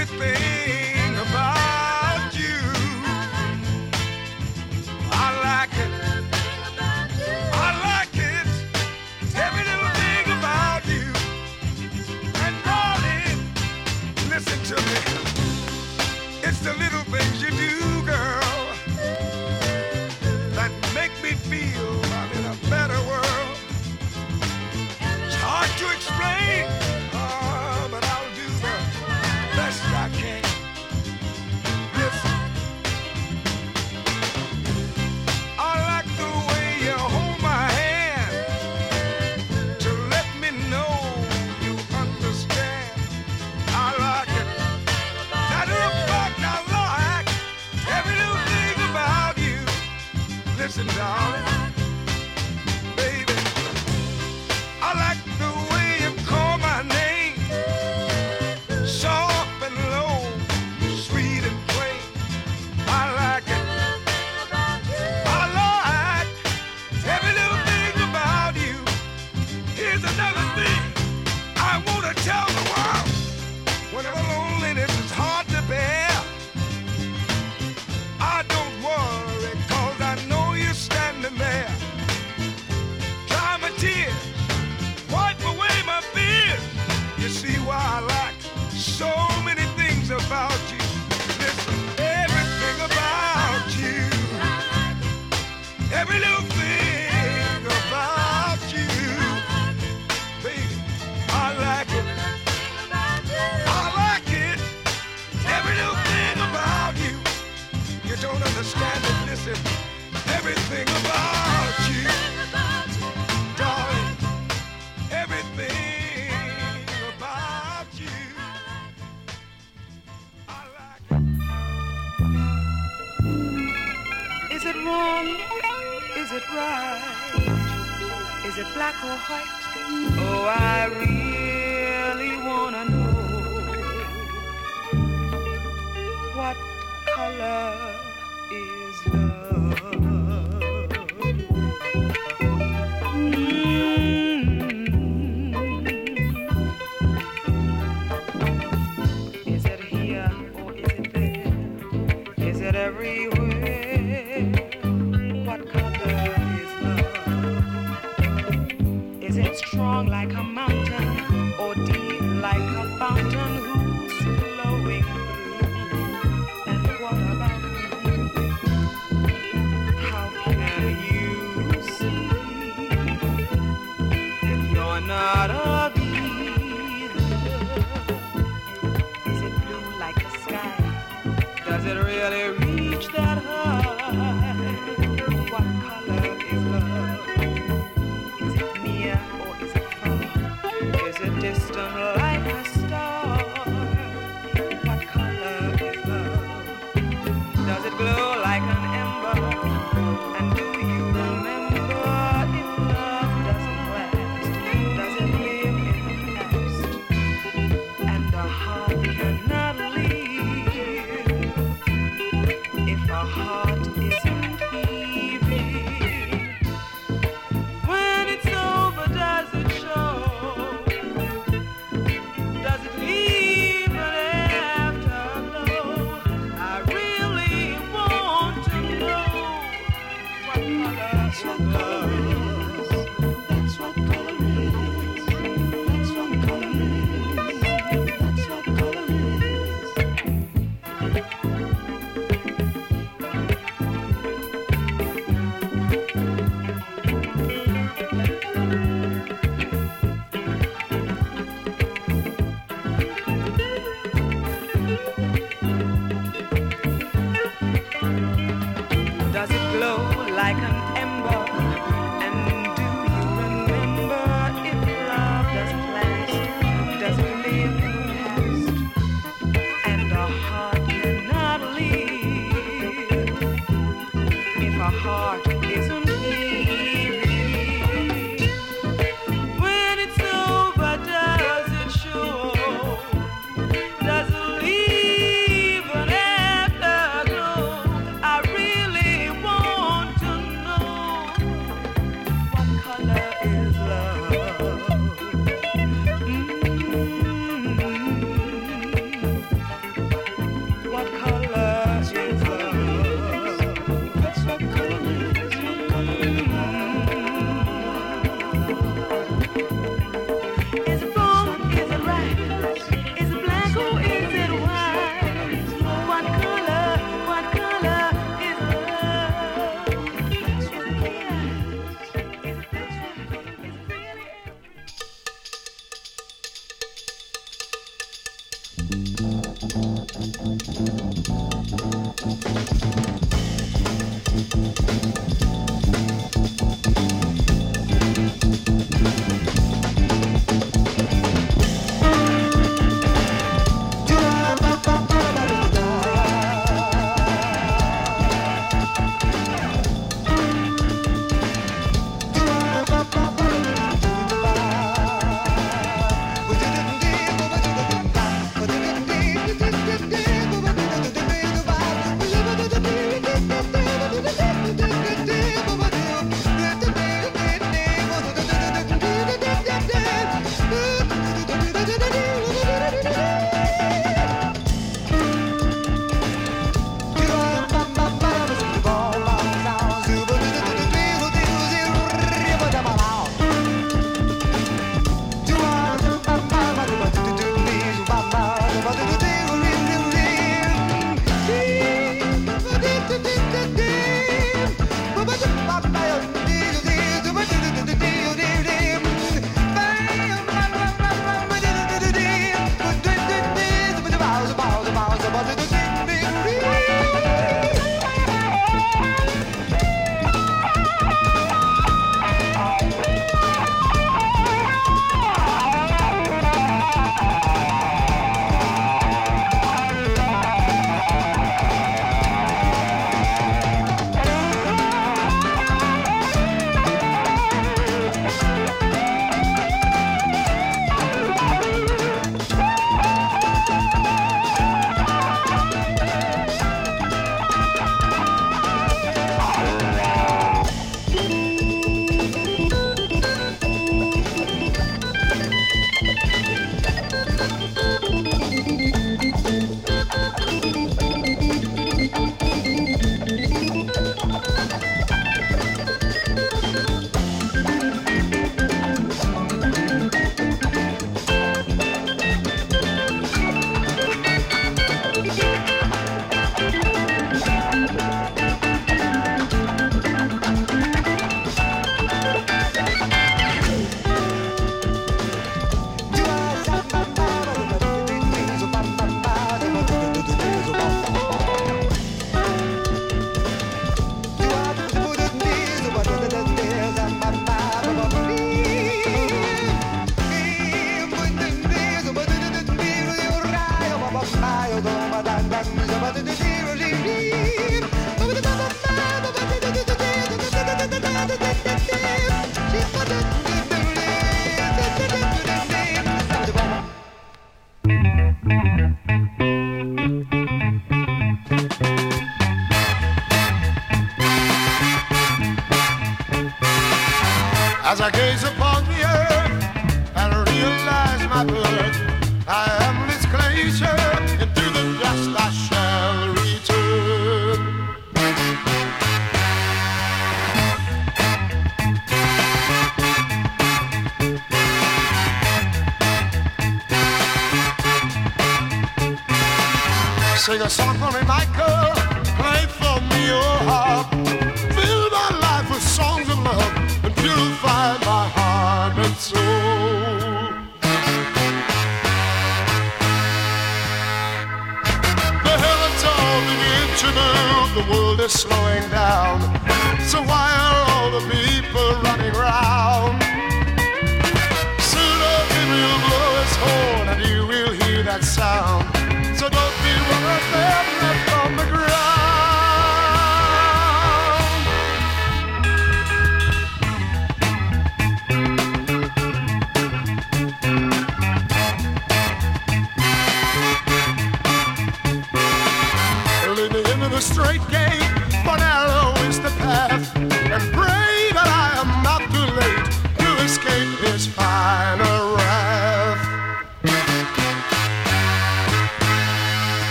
everything. darling. everything about you. Is it wrong? Is it right? Is it black or white? Oh, I really wanna know what color strong like a mountain or deep like a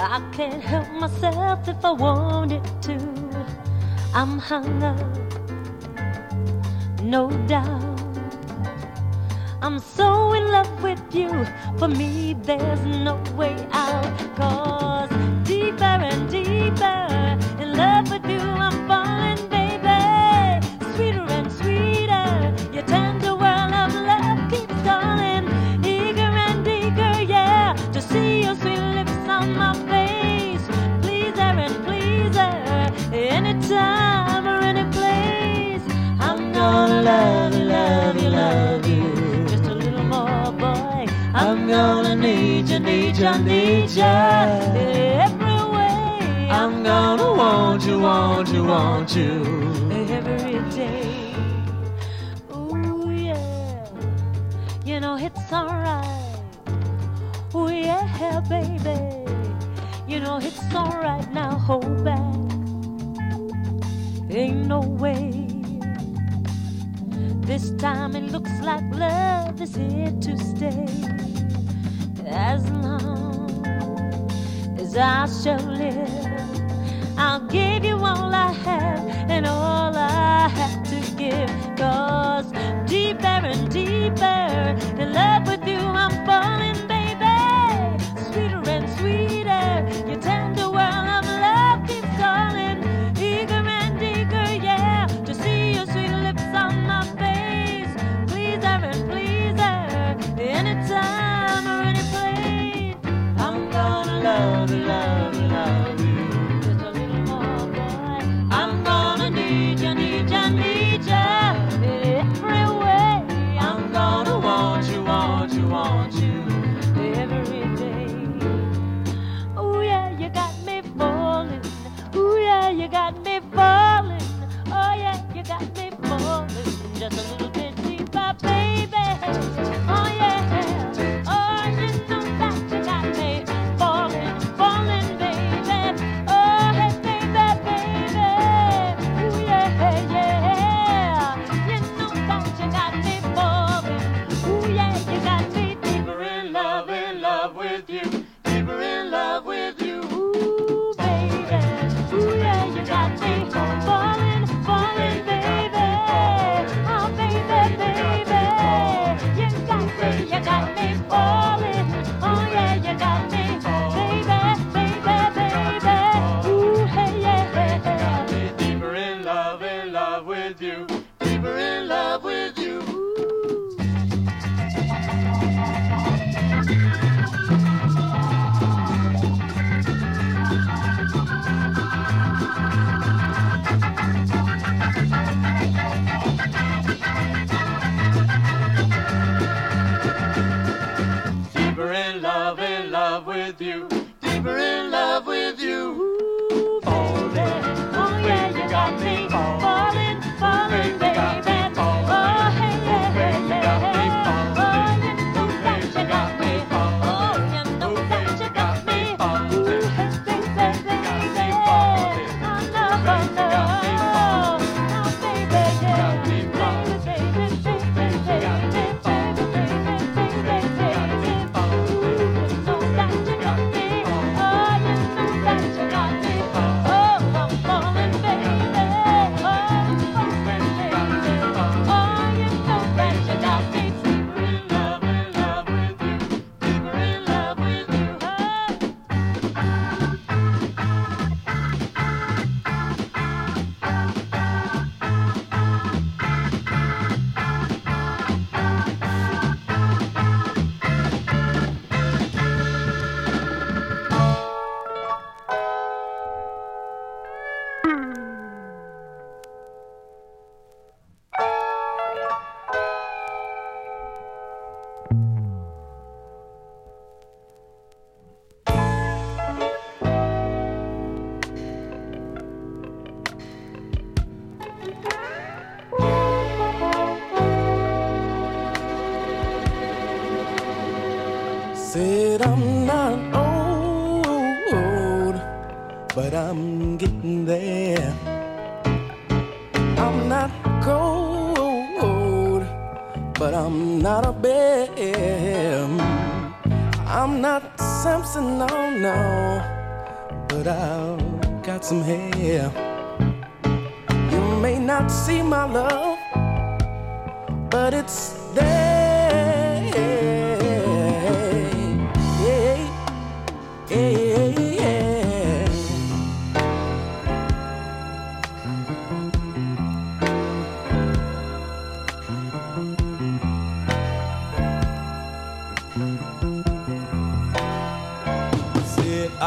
I can't help myself if I wanted to. I'm hung up, no doubt. I'm so in love with you. For me, there's no way out. Cause I need you, need you every way. I'm gonna want you, want you, want you every day. Ooh yeah, you know it's alright. Ooh yeah, baby, you know it's alright. Now hold back, ain't no way. This time it looks like love is here to stay as long as I shall live. I'll give you all I have and all I have.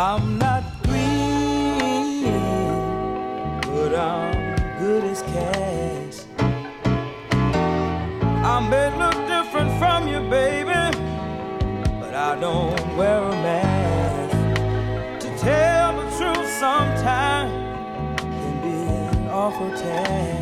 I'm not green, but I'm good as cash. I may look different from you, baby, but I don't wear a mask. To tell the truth sometimes can be an awful task.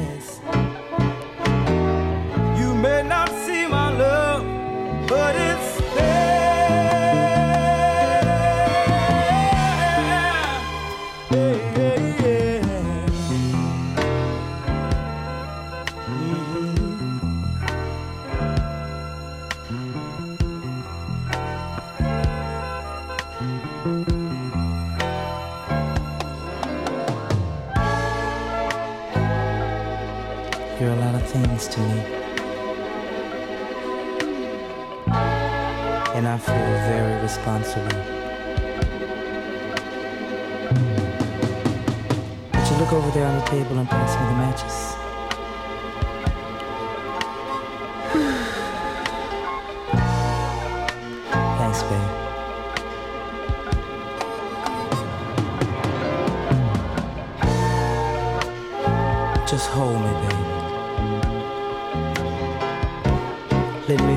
responsible. Would you look over there on the table and pass me the matches? Thanks, babe. Just hold me, babe. Let me